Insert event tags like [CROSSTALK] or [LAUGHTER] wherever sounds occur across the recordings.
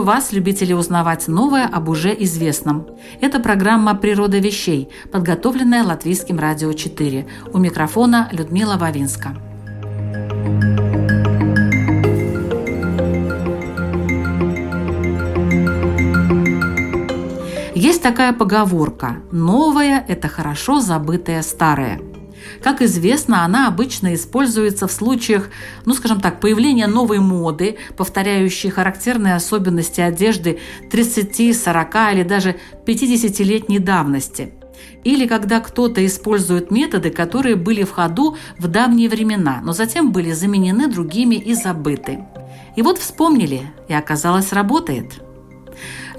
Приветствую вас, любители узнавать новое об уже известном. Это программа «Природа вещей», подготовленная Латвийским радио 4. У микрофона Людмила Вавинска. Есть такая поговорка «Новое – это хорошо забытое старое». Как известно, она обычно используется в случаях, ну, скажем так, появления новой моды, повторяющей характерные особенности одежды 30, 40 или даже 50-летней давности – или когда кто-то использует методы, которые были в ходу в давние времена, но затем были заменены другими и забыты. И вот вспомнили, и оказалось работает –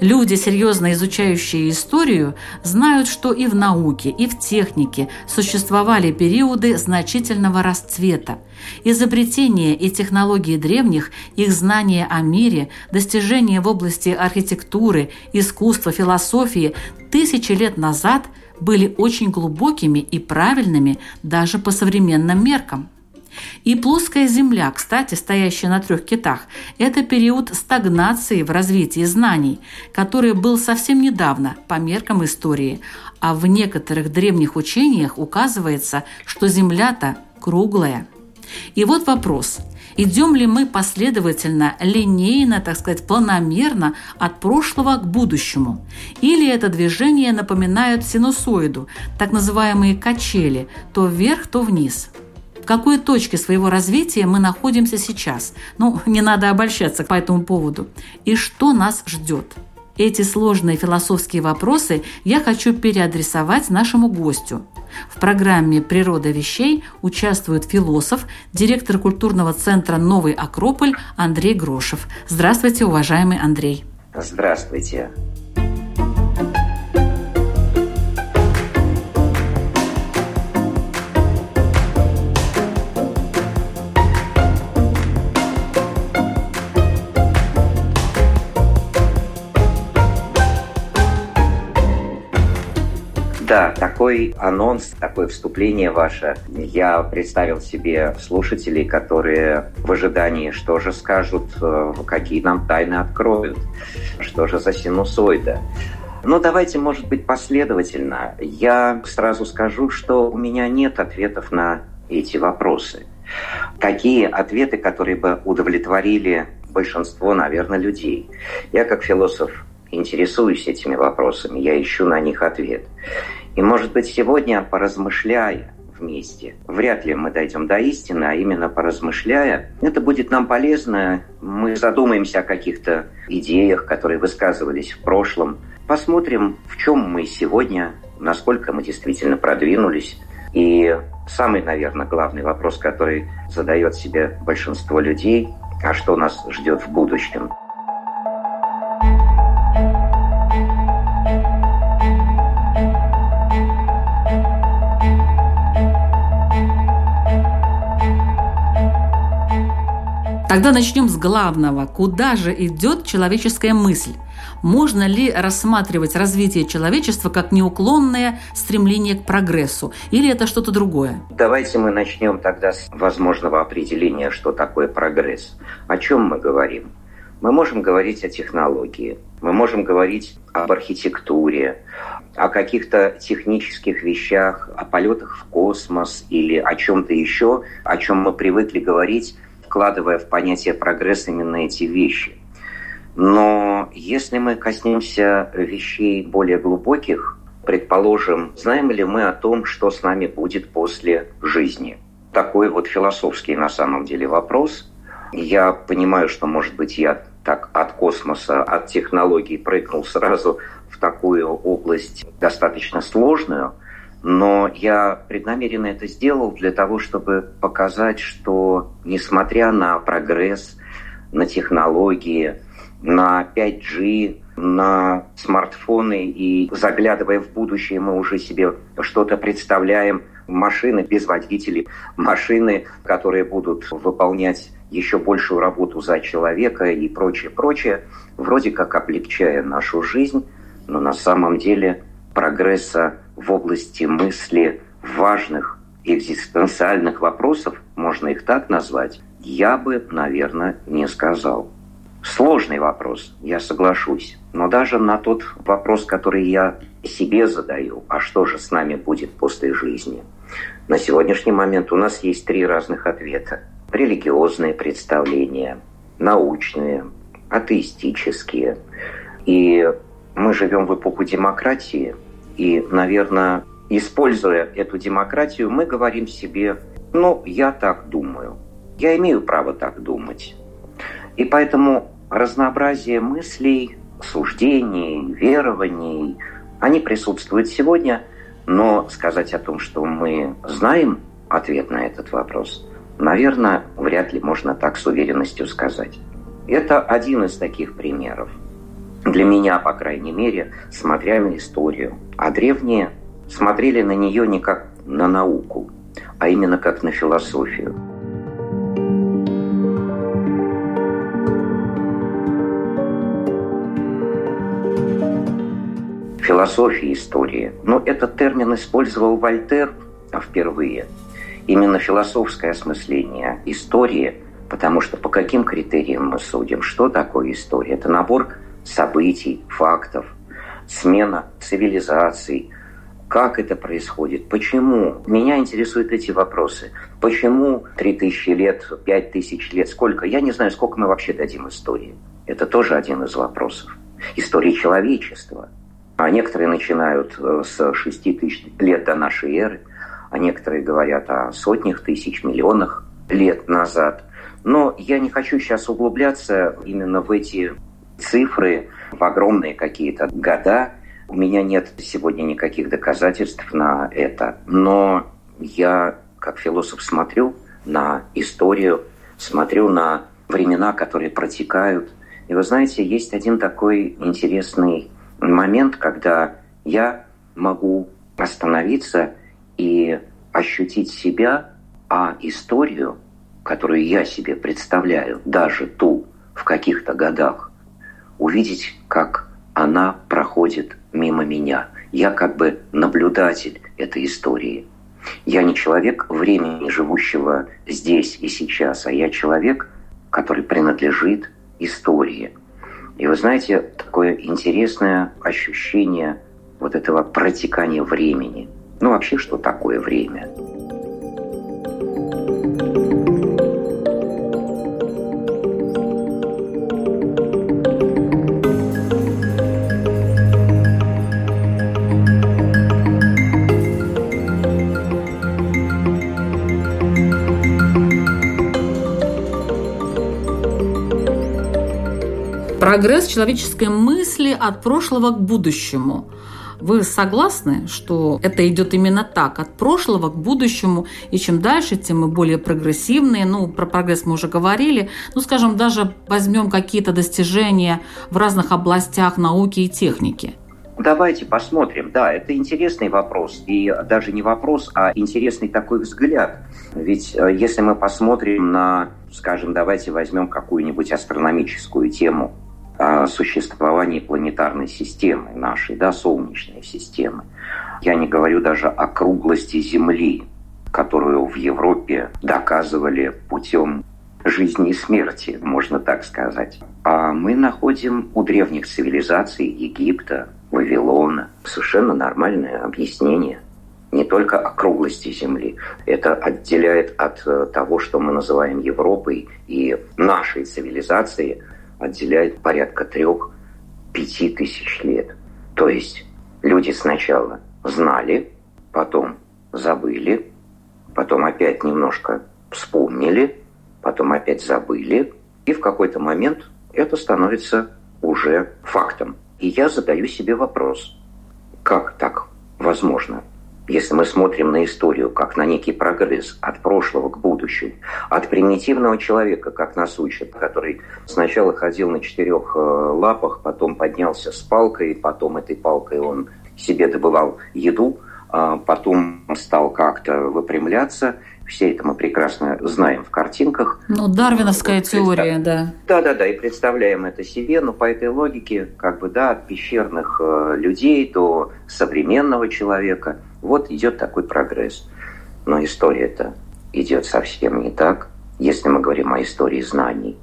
Люди, серьезно изучающие историю, знают, что и в науке, и в технике существовали периоды значительного расцвета. Изобретения и технологии древних, их знания о мире, достижения в области архитектуры, искусства, философии тысячи лет назад были очень глубокими и правильными даже по современным меркам. И плоская Земля, кстати, стоящая на трех китах, это период стагнации в развитии знаний, который был совсем недавно по меркам истории, а в некоторых древних учениях указывается, что Земля-то круглая. И вот вопрос. Идем ли мы последовательно, линейно, так сказать, планомерно от прошлого к будущему? Или это движение напоминает синусоиду, так называемые качели, то вверх, то вниз – какой точке своего развития мы находимся сейчас. Ну, не надо обольщаться по этому поводу. И что нас ждет? Эти сложные философские вопросы я хочу переадресовать нашему гостю. В программе «Природа вещей» участвует философ, директор культурного центра «Новый Акрополь» Андрей Грошев. Здравствуйте, уважаемый Андрей. Здравствуйте. Да, такой анонс, такое вступление ваше. Я представил себе слушателей, которые в ожидании, что же скажут, э, какие нам тайны откроют, что же за синусоида. Но давайте, может быть, последовательно. Я сразу скажу, что у меня нет ответов на эти вопросы. Какие ответы, которые бы удовлетворили большинство, наверное, людей. Я как философ интересуюсь этими вопросами, я ищу на них ответ. И, может быть, сегодня, поразмышляя вместе, вряд ли мы дойдем до истины, а именно поразмышляя, это будет нам полезно. Мы задумаемся о каких-то идеях, которые высказывались в прошлом. Посмотрим, в чем мы сегодня, насколько мы действительно продвинулись. И самый, наверное, главный вопрос, который задает себе большинство людей, а что нас ждет в будущем – Тогда начнем с главного. Куда же идет человеческая мысль? Можно ли рассматривать развитие человечества как неуклонное стремление к прогрессу? Или это что-то другое? Давайте мы начнем тогда с возможного определения, что такое прогресс. О чем мы говорим? Мы можем говорить о технологии, мы можем говорить об архитектуре, о каких-то технических вещах, о полетах в космос или о чем-то еще, о чем мы привыкли говорить вкладывая в понятие прогресс именно эти вещи. Но если мы коснемся вещей более глубоких, предположим, знаем ли мы о том, что с нами будет после жизни? Такой вот философский на самом деле вопрос. Я понимаю, что, может быть, я так от космоса, от технологий прыгнул сразу в такую область достаточно сложную, Но я преднамеренно это сделал для того, чтобы показать, что несмотря на прогресс, на технологии, на 5G, на смартфоны и заглядывая в будущее, мы уже себе что-то представляем. Машины без водителей, машины, которые будут выполнять еще большую работу за человека и прочее, прочее, вроде как облегчая нашу жизнь, но на самом деле прогресса в области мысли важных экзистенциальных вопросов, можно их так назвать, я бы, наверное, не сказал. Сложный вопрос, я соглашусь. Но даже на тот вопрос, который я себе задаю, а что же с нами будет после жизни, на сегодняшний момент у нас есть три разных ответа. Религиозные представления, научные, атеистические. И мы живем в эпоху демократии, и, наверное, используя эту демократию, мы говорим себе, ну, я так думаю, я имею право так думать. И поэтому разнообразие мыслей, суждений, верований, они присутствуют сегодня, но сказать о том, что мы знаем ответ на этот вопрос, наверное, вряд ли можно так с уверенностью сказать. Это один из таких примеров. Для меня, по крайней мере, смотря на историю. А древние смотрели на нее не как на науку, а именно как на философию. философии истории. Но этот термин использовал Вольтер впервые. Именно философское осмысление истории, потому что по каким критериям мы судим, что такое история? Это набор событий, фактов, смена цивилизаций, как это происходит, почему. Меня интересуют эти вопросы. Почему 3000 лет, 5000 лет, сколько? Я не знаю, сколько мы вообще дадим истории. Это тоже один из вопросов. Истории человечества – а некоторые начинают э, с 6 тысяч лет до нашей эры, а некоторые говорят о сотнях тысяч, миллионах лет назад. Но я не хочу сейчас углубляться именно в эти цифры, в огромные какие-то года. У меня нет сегодня никаких доказательств на это. Но я, как философ, смотрю на историю, смотрю на времена, которые протекают. И вы знаете, есть один такой интересный момент, когда я могу остановиться и ощутить себя, а историю, которую я себе представляю, даже ту в каких-то годах, увидеть, как она проходит мимо меня. Я как бы наблюдатель этой истории. Я не человек времени, живущего здесь и сейчас, а я человек, который принадлежит истории – и вы знаете, такое интересное ощущение вот этого протекания времени. Ну вообще, что такое время? Прогресс человеческой мысли от прошлого к будущему. Вы согласны, что это идет именно так, от прошлого к будущему, и чем дальше, тем мы более прогрессивные. Ну, про прогресс мы уже говорили. Ну, скажем, даже возьмем какие-то достижения в разных областях науки и техники. Давайте посмотрим. Да, это интересный вопрос. И даже не вопрос, а интересный такой взгляд. Ведь э, если мы посмотрим на, скажем, давайте возьмем какую-нибудь астрономическую тему, о существовании планетарной системы нашей, да, Солнечной системы. Я не говорю даже о круглости Земли, которую в Европе доказывали путем жизни и смерти, можно так сказать. А мы находим у древних цивилизаций Египта, Вавилона совершенно нормальное объяснение не только округлости Земли. Это отделяет от э, того, что мы называем Европой и нашей цивилизацией – отделяет порядка трех-пяти тысяч лет. То есть люди сначала знали, потом забыли, потом опять немножко вспомнили, потом опять забыли, и в какой-то момент это становится уже фактом. И я задаю себе вопрос, как так возможно? Если мы смотрим на историю как на некий прогресс от прошлого к будущему, от примитивного человека, как нас учат, который сначала ходил на четырех э, лапах, потом поднялся с палкой, потом этой палкой он себе добывал еду, а потом стал как-то выпрямляться – все это мы прекрасно знаем в картинках. Ну, дарвиновская теория, да. Да-да-да, и представляем это себе, но по этой логике, как бы, да, от пещерных э, людей до современного человека, вот идет такой прогресс. Но история это идет совсем не так, если мы говорим о истории знаний.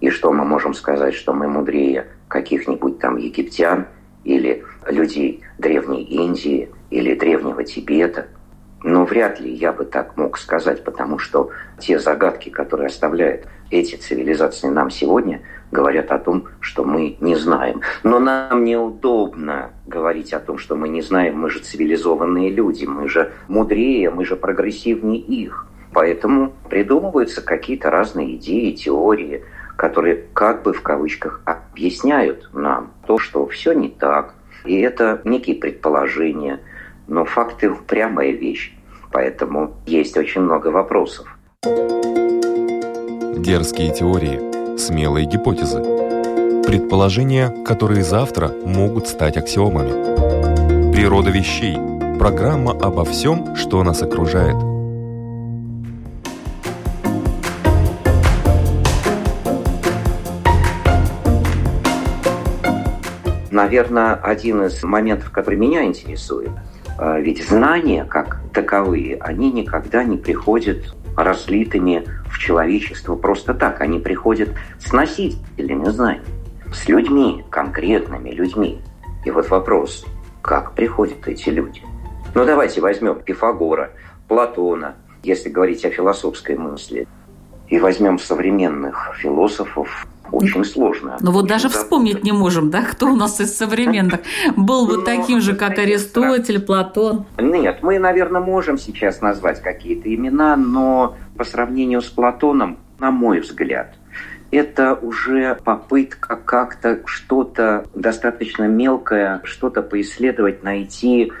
И что мы можем сказать, что мы мудрее каких-нибудь там египтян или людей Древней Индии или Древнего Тибета – но вряд ли я бы так мог сказать, потому что те загадки, которые оставляют эти цивилизации нам сегодня, говорят о том, что мы не знаем. Но нам неудобно говорить о том, что мы не знаем. Мы же цивилизованные люди, мы же мудрее, мы же прогрессивнее их. Поэтому придумываются какие-то разные идеи, теории, которые как бы в кавычках объясняют нам то, что все не так. И это некие предположения – но факты – прямая вещь, поэтому есть очень много вопросов. Дерзкие теории, смелые гипотезы, предположения, которые завтра могут стать аксиомами. Природа вещей – программа обо всем, что нас окружает – Наверное, один из моментов, который меня интересует – а, ведь знания, как таковые, они никогда не приходят разлитыми в человечество просто так. Они приходят с носителями знаний, с людьми, конкретными людьми. И вот вопрос, как приходят эти люди? Ну давайте возьмем Пифагора, Платона, если говорить о философской мысли, и возьмем современных философов, очень сложно. Ну вот даже вспомнить не можем, да, кто у нас из современных был бы ну, таким же, как Аристотель, Платон. Нет, мы, наверное, можем сейчас назвать какие-то имена, но по сравнению с Платоном, на мой взгляд, это уже попытка как-то что-то достаточно мелкое, что-то поисследовать, найти,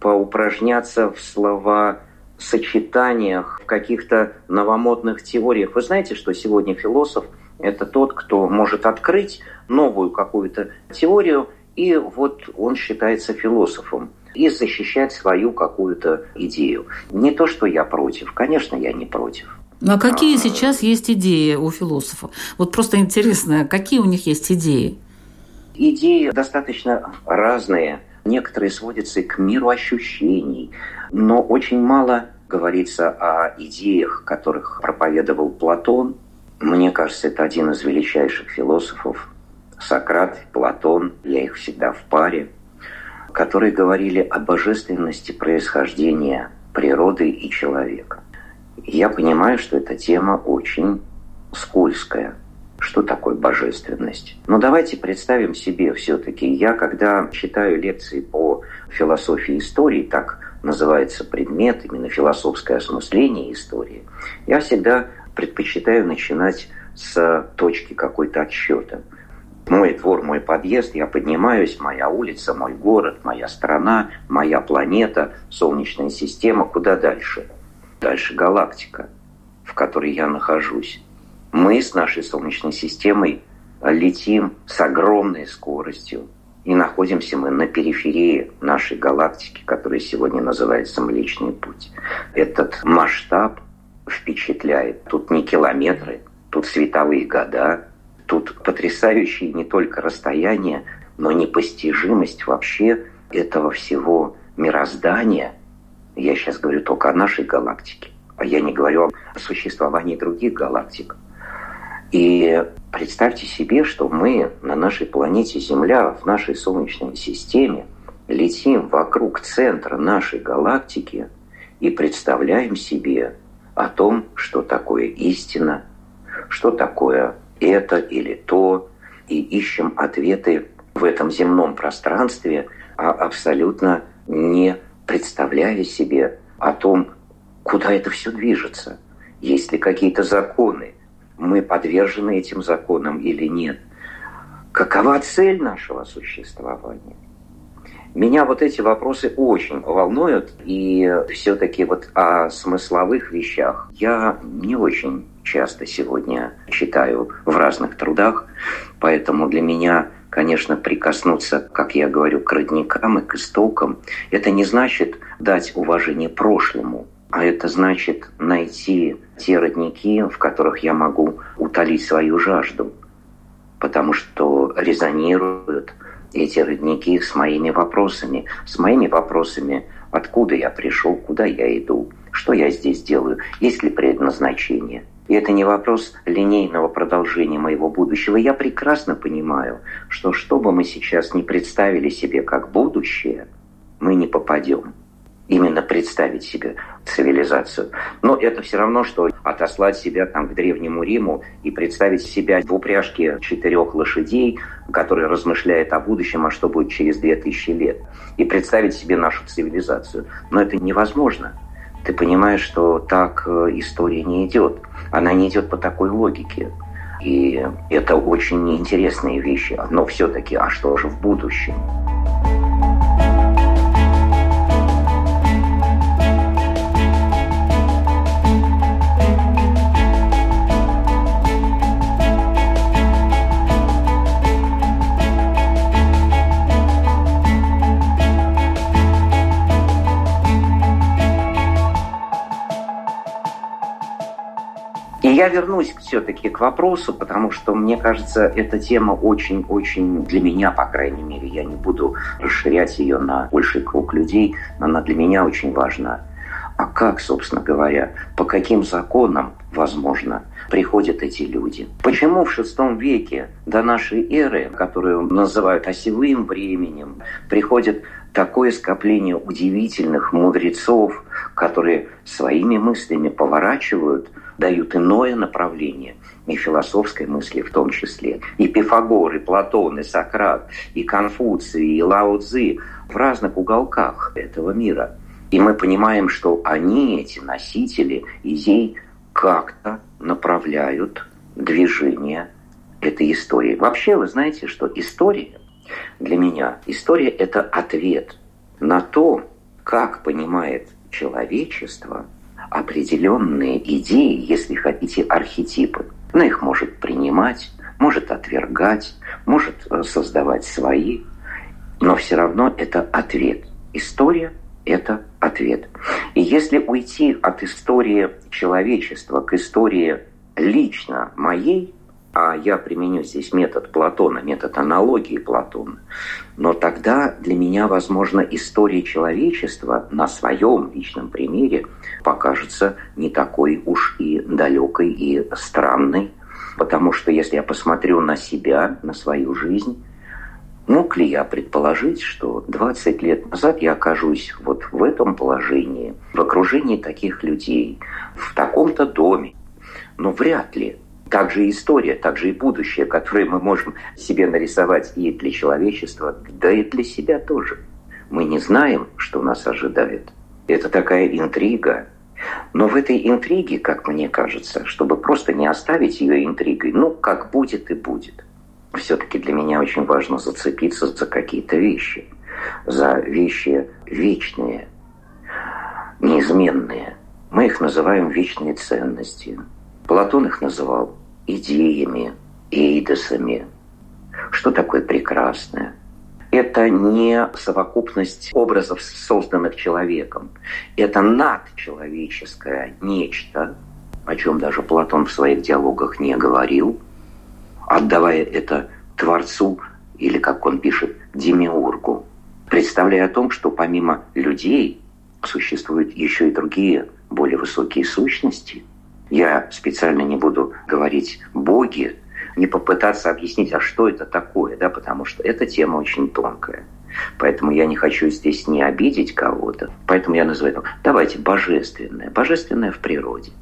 поупражняться в слова сочетаниях, в каких-то новомодных теориях. Вы знаете, что сегодня философ – это тот, кто может открыть новую какую-то теорию, и вот он считается философом и защищать свою какую-то идею. Не то, что я против. Конечно, я не против. Ну, а какие а... сейчас есть идеи у философов? Вот просто интересно, какие у них есть идеи? Идеи достаточно разные. Некоторые сводятся к миру ощущений, но очень мало говорится о идеях, которых проповедовал Платон, мне кажется, это один из величайших философов. Сократ, Платон, я их всегда в паре, которые говорили о божественности происхождения природы и человека. Я понимаю, что эта тема очень скользкая. Что такое божественность? Но давайте представим себе все-таки, я когда читаю лекции по философии истории, так называется предмет, именно философское осмысление истории, я всегда предпочитаю начинать с точки какой-то отсчета. Мой двор, мой подъезд, я поднимаюсь, моя улица, мой город, моя страна, моя планета, Солнечная система, куда дальше? Дальше галактика, в которой я нахожусь. Мы с нашей Солнечной системой летим с огромной скоростью, и находимся мы на периферии нашей галактики, которая сегодня называется Млечный Путь. Этот масштаб впечатляет. Тут не километры, тут световые года, тут потрясающие не только расстояние, но непостижимость вообще этого всего мироздания. Я сейчас говорю только о нашей галактике, а я не говорю о существовании других галактик. И представьте себе, что мы на нашей планете Земля, в нашей Солнечной системе, летим вокруг центра нашей галактики и представляем себе о том, что такое истина, что такое это или то, и ищем ответы в этом земном пространстве, а абсолютно не представляя себе о том, куда это все движется, есть ли какие-то законы, мы подвержены этим законам или нет. Какова цель нашего существования? Меня вот эти вопросы очень волнуют, и все-таки вот о смысловых вещах. Я не очень часто сегодня читаю в разных трудах, поэтому для меня конечно, прикоснуться, как я говорю, к родникам и к истокам, это не значит дать уважение прошлому, а это значит найти те родники, в которых я могу утолить свою жажду, потому что резонируют эти родники с моими вопросами, с моими вопросами, откуда я пришел, куда я иду, что я здесь делаю, есть ли предназначение. И это не вопрос линейного продолжения моего будущего. Я прекрасно понимаю, что что бы мы сейчас не представили себе как будущее, мы не попадем именно представить себе цивилизацию. Но это все равно, что отослать себя там к Древнему Риму и представить себя в упряжке четырех лошадей, который размышляет о будущем, а что будет через две тысячи лет, и представить себе нашу цивилизацию. Но это невозможно. Ты понимаешь, что так э, история не идет. Она не идет по такой логике. И это очень интересные вещи. Но все-таки, а что же в будущем? Я вернусь все-таки к вопросу, потому что, мне кажется, эта тема очень-очень для меня, по крайней мере, я не буду расширять ее на больший круг людей, но она для меня очень важна. А как, собственно говоря, по каким законам, возможно, приходят эти люди? Почему в VI веке до нашей эры, которую называют осевым временем, приходит такое скопление удивительных мудрецов, которые своими мыслями поворачивают дают иное направление, и философской мысли в том числе. И Пифагор, и Платон, и Сократ, и Конфуций, и Лао Цзи в разных уголках этого мира. И мы понимаем, что они, эти носители идей, как-то направляют движение этой истории. Вообще, вы знаете, что история для меня, история – это ответ на то, как понимает человечество – определенные идеи, если хотите, архетипы. Она их может принимать, может отвергать, может э, создавать свои, но все равно это ответ. История – это ответ. И если уйти от истории человечества к истории лично моей, а я применю здесь метод Платона, метод аналогии Платона, но тогда для меня, возможно, история человечества на своем личном примере покажется не такой уж и далекой и странной, потому что если я посмотрю на себя, на свою жизнь, Мог ли я предположить, что 20 лет назад я окажусь вот в этом положении, в окружении таких людей, в таком-то доме? Но вряд ли также история, также и будущее, которое мы можем себе нарисовать и для человечества, да и для себя тоже. Мы не знаем, что нас ожидает. Это такая интрига. Но в этой интриге, как мне кажется, чтобы просто не оставить ее интригой, ну, как будет и будет. Все-таки для меня очень важно зацепиться за какие-то вещи. За вещи вечные, неизменные. Мы их называем вечные ценности. Платон их называл идеями, эйдосами. Что такое прекрасное? Это не совокупность образов, созданных человеком. Это надчеловеческое нечто, о чем даже Платон в своих диалогах не говорил, отдавая это Творцу или, как он пишет, Демиургу, представляя о том, что помимо людей существуют еще и другие более высокие сущности – я специально не буду говорить «боги», не попытаться объяснить, а что это такое, да, потому что эта тема очень тонкая. Поэтому я не хочу здесь не обидеть кого-то. Поэтому я называю это, давайте, божественное. Божественное в природе.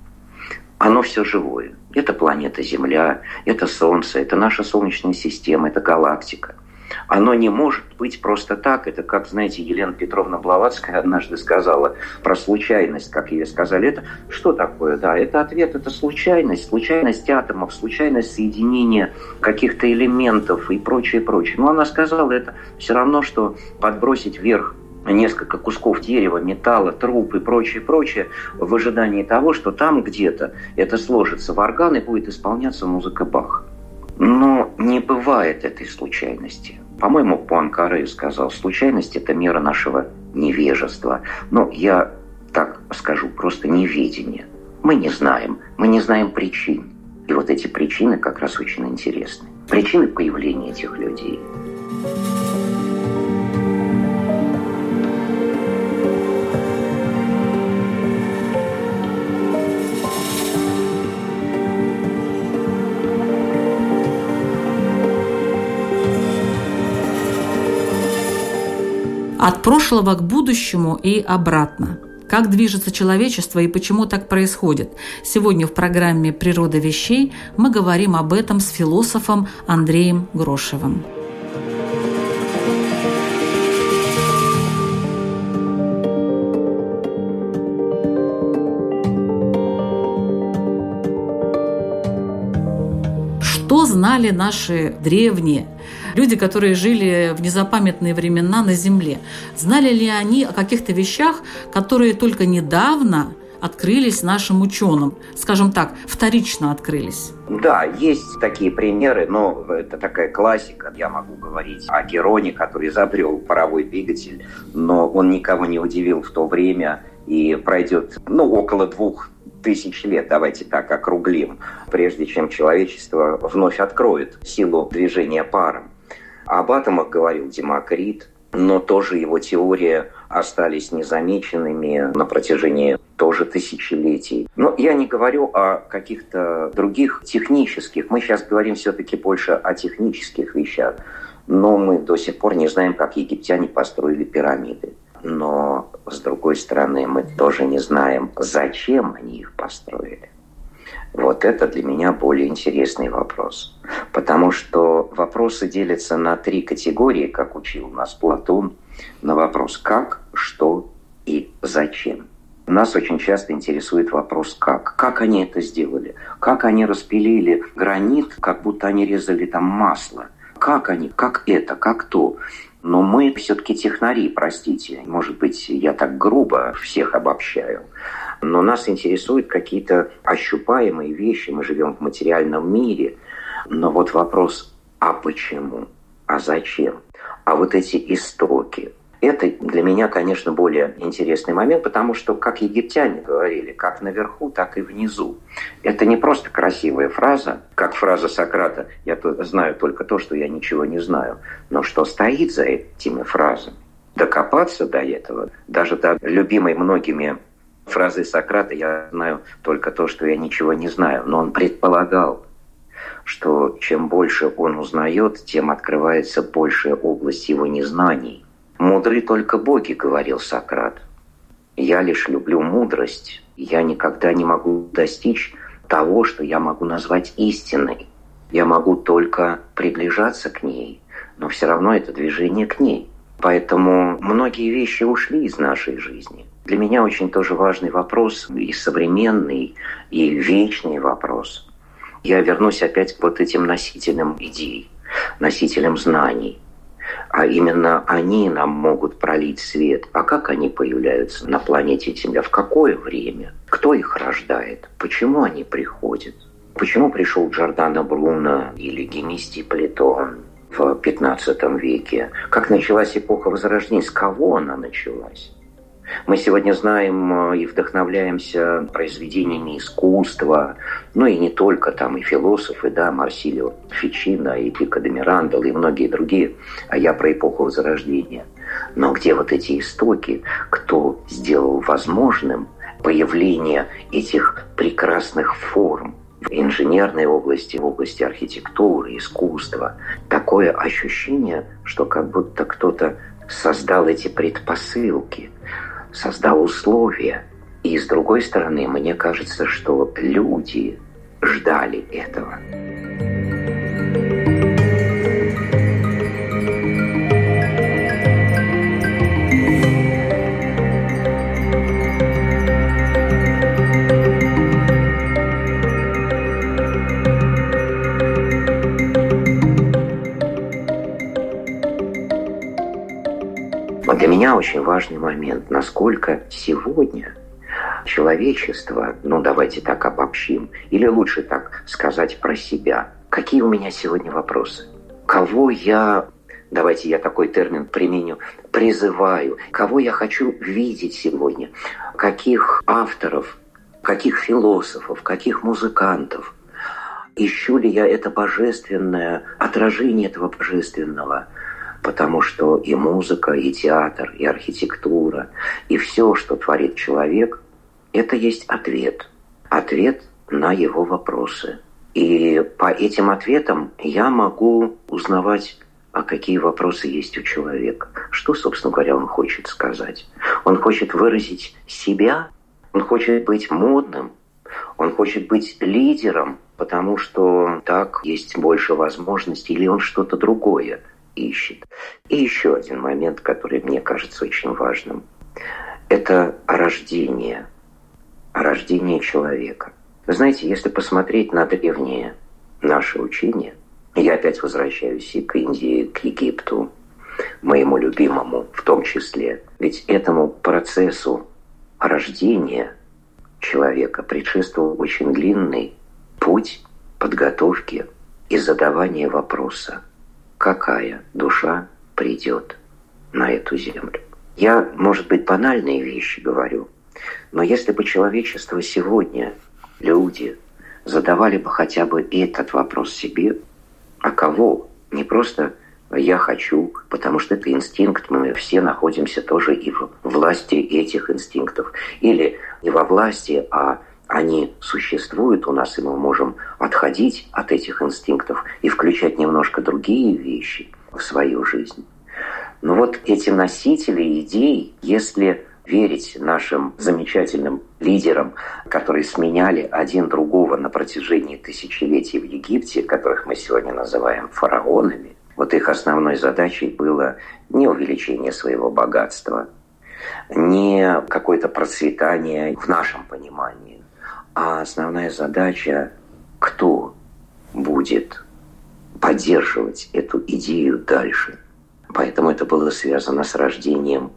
Оно все живое. Это планета Земля, это Солнце, это наша Солнечная система, это галактика. Оно не может быть просто так. Это, как, знаете, Елена Петровна Блаватская однажды сказала про случайность, как ей сказали. Это что такое? Да, это ответ, это случайность. Случайность атомов, случайность соединения каких-то элементов и прочее, прочее. Но она сказала, это все равно, что подбросить вверх несколько кусков дерева, металла, труп и прочее, прочее, в ожидании того, что там где-то это сложится в орган и будет исполняться музыка Баха. Но не бывает этой случайности. По-моему, Пуанкаре сказал, случайность – это мера нашего невежества. Но я так скажу, просто неведение. Мы не знаем, мы не знаем причин. И вот эти причины как раз очень интересны. Причины появления этих людей – От прошлого к будущему и обратно. Как движется человечество и почему так происходит? Сегодня в программе «Природа вещей» мы говорим об этом с философом Андреем Грошевым. Что знали наши древние люди, которые жили в незапамятные времена на Земле. Знали ли они о каких-то вещах, которые только недавно открылись нашим ученым, скажем так, вторично открылись? Да, есть такие примеры, но это такая классика. Я могу говорить о Героне, который изобрел паровой двигатель, но он никого не удивил в то время и пройдет ну, около двух тысяч лет, давайте так округлим, прежде чем человечество вновь откроет силу движения паром. Об атомах говорил Демокрит, но тоже его теории остались незамеченными на протяжении тоже тысячелетий. Но я не говорю о каких-то других технических. Мы сейчас говорим все-таки больше о технических вещах. Но мы до сих пор не знаем, как египтяне построили пирамиды. Но, с другой стороны, мы тоже не знаем, зачем они их построили. Вот это для меня более интересный вопрос. Потому что вопросы делятся на три категории, как учил нас Платон, на вопрос «как», «что» и «зачем». Нас очень часто интересует вопрос «как». Как они это сделали? Как они распилили гранит, как будто они резали там масло? Как они? Как это? Как то? Но мы все-таки технари, простите. Может быть, я так грубо всех обобщаю. Но нас интересуют какие-то ощупаемые вещи. Мы живем в материальном мире. Но вот вопрос, а почему? А зачем? А вот эти истоки, это для меня, конечно, более интересный момент, потому что, как египтяне говорили, как наверху, так и внизу. Это не просто красивая фраза, как фраза Сократа «я знаю только то, что я ничего не знаю», но что стоит за этими фразами. Докопаться до этого, даже до любимой многими фразы Сократа «я знаю только то, что я ничего не знаю», но он предполагал, что чем больше он узнает, тем открывается большая область его незнаний. «Мудры только боги», — говорил Сократ. «Я лишь люблю мудрость, я никогда не могу достичь того, что я могу назвать истиной. Я могу только приближаться к ней, но все равно это движение к ней. Поэтому многие вещи ушли из нашей жизни. Для меня очень тоже важный вопрос, и современный, и вечный вопрос. Я вернусь опять к вот этим носителям идей, носителям знаний. А именно они нам могут пролить свет. А как они появляются на планете Земля? В какое время? Кто их рождает? Почему они приходят? Почему пришел Джордано Бруно или Гемистий Платон в 15 веке? Как началась эпоха Возрождения? С кого она началась? Мы сегодня знаем э, и вдохновляемся произведениями искусства, ну и не только там и философы, да, Марсилио Фичино, и Пико де Мирандол, и многие другие, а я про эпоху Возрождения. Но где вот эти истоки, кто сделал возможным появление этих прекрасных форм, в инженерной области, в области архитектуры, искусства. Такое ощущение, что как будто кто-то создал эти предпосылки, создал условия. И с другой стороны, мне кажется, что люди ждали этого. Меня очень важный момент, насколько сегодня человечество, ну давайте так обобщим, или лучше так сказать про себя, какие у меня сегодня вопросы? Кого я давайте я такой термин применю, призываю, кого я хочу видеть сегодня, каких авторов, каких философов, каких музыкантов. Ищу ли я это божественное, отражение этого божественного – потому что и музыка, и театр, и архитектура, и все, что творит человек, это есть ответ. Ответ на его вопросы. И по этим ответам я могу узнавать, а какие вопросы есть у человека. Что, собственно говоря, он хочет сказать. Он хочет выразить себя, он хочет быть модным, он хочет быть лидером, потому что так есть больше возможностей, или он что-то другое ищет. И еще один момент, который мне кажется очень важным. Это рождение. Рождение человека. Вы знаете, если посмотреть на древнее наше учение, я опять возвращаюсь и к Индии, к Египту, моему любимому в том числе. Ведь этому процессу рождения человека предшествовал очень длинный путь подготовки и задавания вопроса – какая душа придет на эту землю. Я, может быть, банальные вещи говорю, но если бы человечество сегодня, люди, задавали бы хотя бы этот вопрос себе, а кого? Не просто «я хочу», потому что это инстинкт, мы все находимся тоже и в власти этих инстинктов. Или не во власти, а они существуют у нас, и мы можем отходить от этих инстинктов и включать немножко другие вещи в свою жизнь. Но вот эти носители идей, если верить нашим замечательным лидерам, которые сменяли один другого на протяжении тысячелетий в Египте, которых мы сегодня называем фараонами, вот их основной задачей было не увеличение своего богатства, не какое-то процветание в нашем понимании, а основная задача, кто будет поддерживать эту идею дальше. Поэтому это было связано с рождением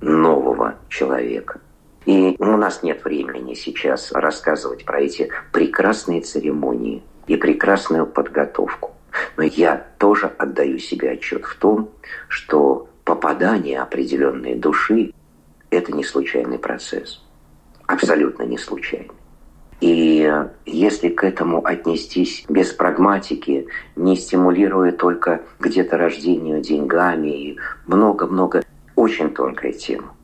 нового человека. И у нас нет времени сейчас рассказывать про эти прекрасные церемонии и прекрасную подготовку. Но я тоже отдаю себе отчет в том, что попадание определенной души – это не случайный процесс. Абсолютно не случайный. И если к этому отнестись без прагматики, не стимулируя только где-то рождению деньгами и много-много, очень тонкая тема.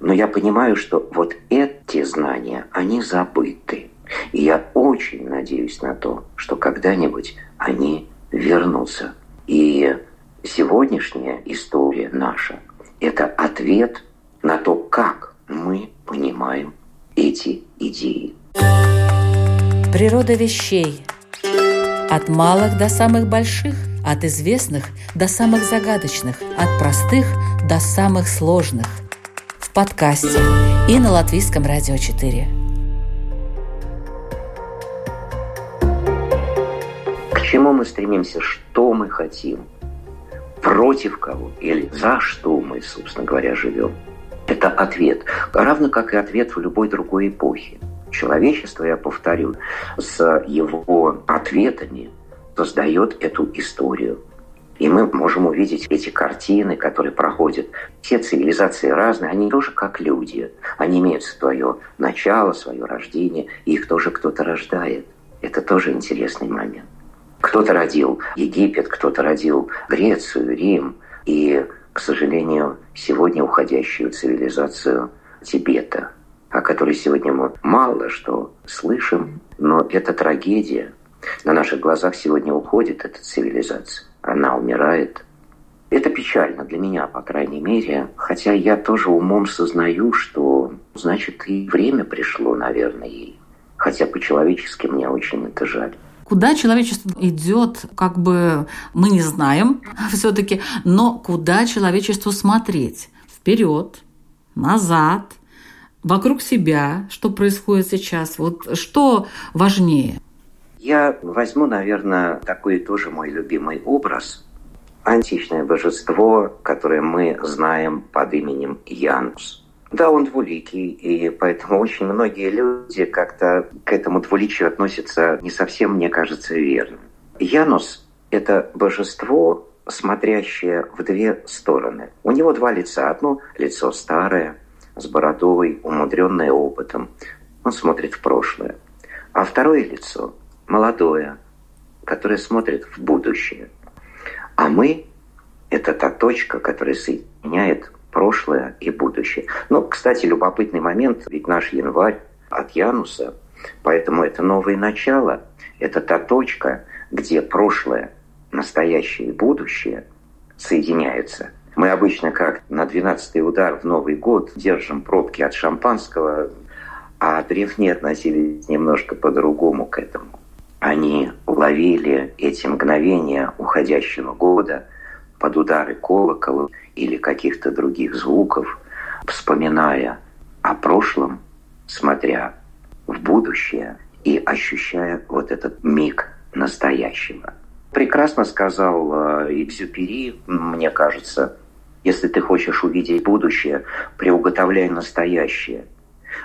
Но я понимаю, что вот эти знания, они забыты. И я очень надеюсь на то, что когда-нибудь они вернутся. И сегодняшняя история наша – это ответ на то, как мы понимаем эти идеи. Природа вещей. От малых до самых больших, от известных до самых загадочных, от простых до самых сложных. В подкасте и на Латвийском радио 4. К чему мы стремимся? Что мы хотим? Против кого или за что мы, собственно говоря, живем? Это ответ, равно как и ответ в любой другой эпохе человечество, я повторю, с его ответами создает эту историю. И мы можем увидеть эти картины, которые проходят. Все цивилизации разные, они тоже как люди. Они имеют свое начало, свое рождение, и их тоже кто-то рождает. Это тоже интересный момент. Кто-то родил Египет, кто-то родил Грецию, Рим, и, к сожалению, сегодня уходящую цивилизацию Тибета – о которой сегодня мы мало что слышим, но это трагедия. На наших глазах сегодня уходит эта цивилизация. Она умирает. Это печально для меня, по крайней мере. Хотя я тоже умом сознаю, что, значит, и время пришло, наверное, ей. Хотя по-человечески мне очень это жаль. Куда человечество идет, как бы мы не знаем [LAUGHS] все-таки, но куда человечеству смотреть? Вперед, назад – вокруг себя, что происходит сейчас? Вот что важнее? Я возьму, наверное, такой тоже мой любимый образ. античное божество, которое мы знаем под именем Янус. Да, он двуликий, и поэтому очень многие люди как-то к этому двуличию относятся не совсем, мне кажется, верно. Янус – это божество, смотрящее в две стороны. У него два лица. Одно лицо старое, с бородой, умудренное опытом. Он смотрит в прошлое. А второе лицо – молодое, которое смотрит в будущее. А мы – это та точка, которая соединяет прошлое и будущее. Ну, кстати, любопытный момент, ведь наш январь от Януса, поэтому это новое начало, это та точка, где прошлое, настоящее и будущее соединяются. Мы обычно как на 12-й удар в Новый год держим пробки от шампанского, а древние относились немножко по-другому к этому. Они ловили эти мгновения уходящего года под удары колокола или каких-то других звуков, вспоминая о прошлом, смотря в будущее и ощущая вот этот миг настоящего. Прекрасно сказал Экзюпери, мне кажется, если ты хочешь увидеть будущее, приуготовляй настоящее.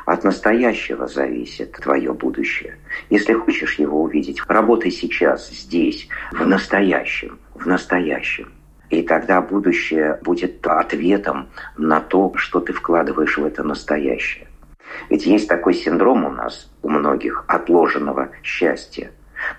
От настоящего зависит твое будущее. Если хочешь его увидеть, работай сейчас, здесь, в настоящем, в настоящем. И тогда будущее будет ответом на то, что ты вкладываешь в это настоящее. Ведь есть такой синдром у нас, у многих, отложенного счастья.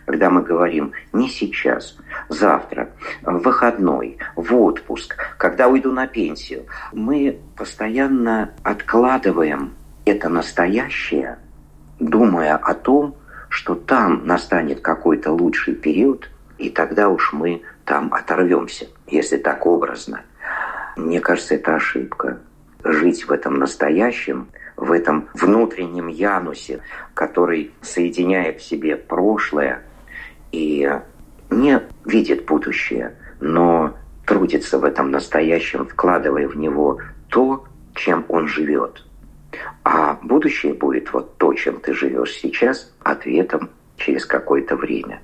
Когда мы говорим не сейчас, завтра, в выходной, в отпуск, когда уйду на пенсию, мы постоянно откладываем это настоящее, думая о том, что там настанет какой-то лучший период, и тогда уж мы там оторвемся, если так образно. Мне кажется, это ошибка. Жить в этом настоящем, в этом внутреннем янусе, который соединяет в себе прошлое и не видит будущее, но трудится в этом настоящем, вкладывая в него то, чем он живет. А будущее будет вот то, чем ты живешь сейчас, ответом через какое-то время.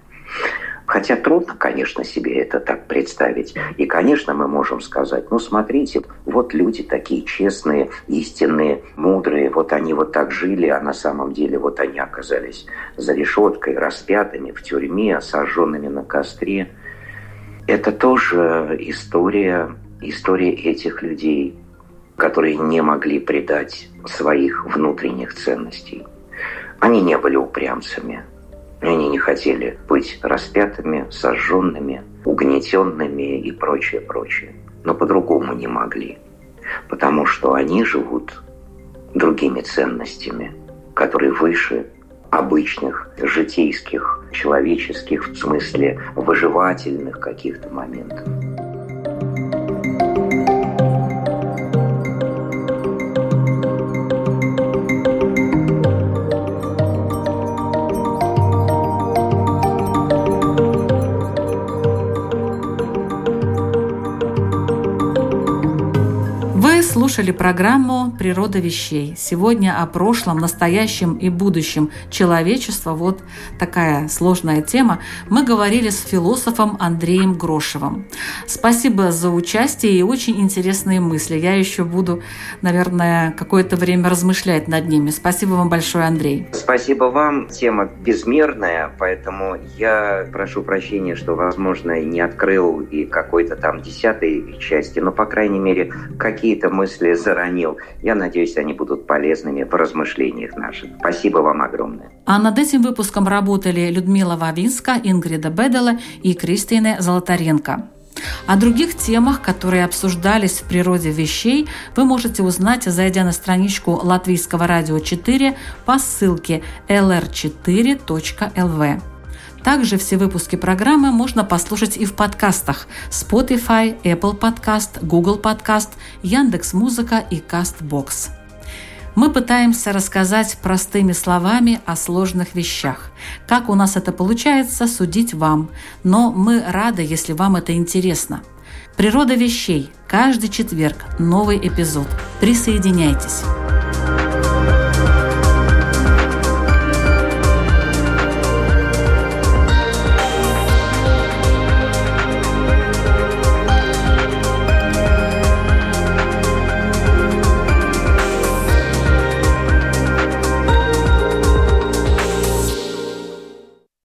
Хотя трудно, конечно, себе это так представить. И, конечно, мы можем сказать, ну, смотрите, вот люди такие честные, истинные, мудрые, вот они вот так жили, а на самом деле вот они оказались за решеткой, распятыми в тюрьме, сожженными на костре. Это тоже история, история этих людей, которые не могли предать своих внутренних ценностей. Они не были упрямцами, они не хотели быть распятыми, сожженными, угнетенными и прочее, прочее. Но по-другому не могли, потому что они живут другими ценностями, которые выше обычных, житейских, человеческих, в смысле выживательных каких-то моментов. Слушали программу «Природа вещей». Сегодня о прошлом, настоящем и будущем человечества. Вот такая сложная тема. Мы говорили с философом Андреем Грошевым. Спасибо за участие и очень интересные мысли. Я еще буду, наверное, какое-то время размышлять над ними. Спасибо вам большое, Андрей. Спасибо вам. Тема безмерная, поэтому я прошу прощения, что, возможно, не открыл и какой-то там десятой части, но, по крайней мере, какие-то мысли если заронил. Я надеюсь, они будут полезными в размышлениях наших. Спасибо вам огромное. А над этим выпуском работали Людмила Вавинска, Ингрида Бедела и Кристина Золотаренко. О других темах, которые обсуждались в природе вещей, вы можете узнать, зайдя на страничку Латвийского радио 4 по ссылке lr4.lv. Также все выпуски программы можно послушать и в подкастах Spotify, Apple Podcast, Google Podcast, Яндекс Музыка и Castbox. Мы пытаемся рассказать простыми словами о сложных вещах. Как у нас это получается, судить вам. Но мы рады, если вам это интересно. Природа вещей. Каждый четверг новый эпизод. Присоединяйтесь.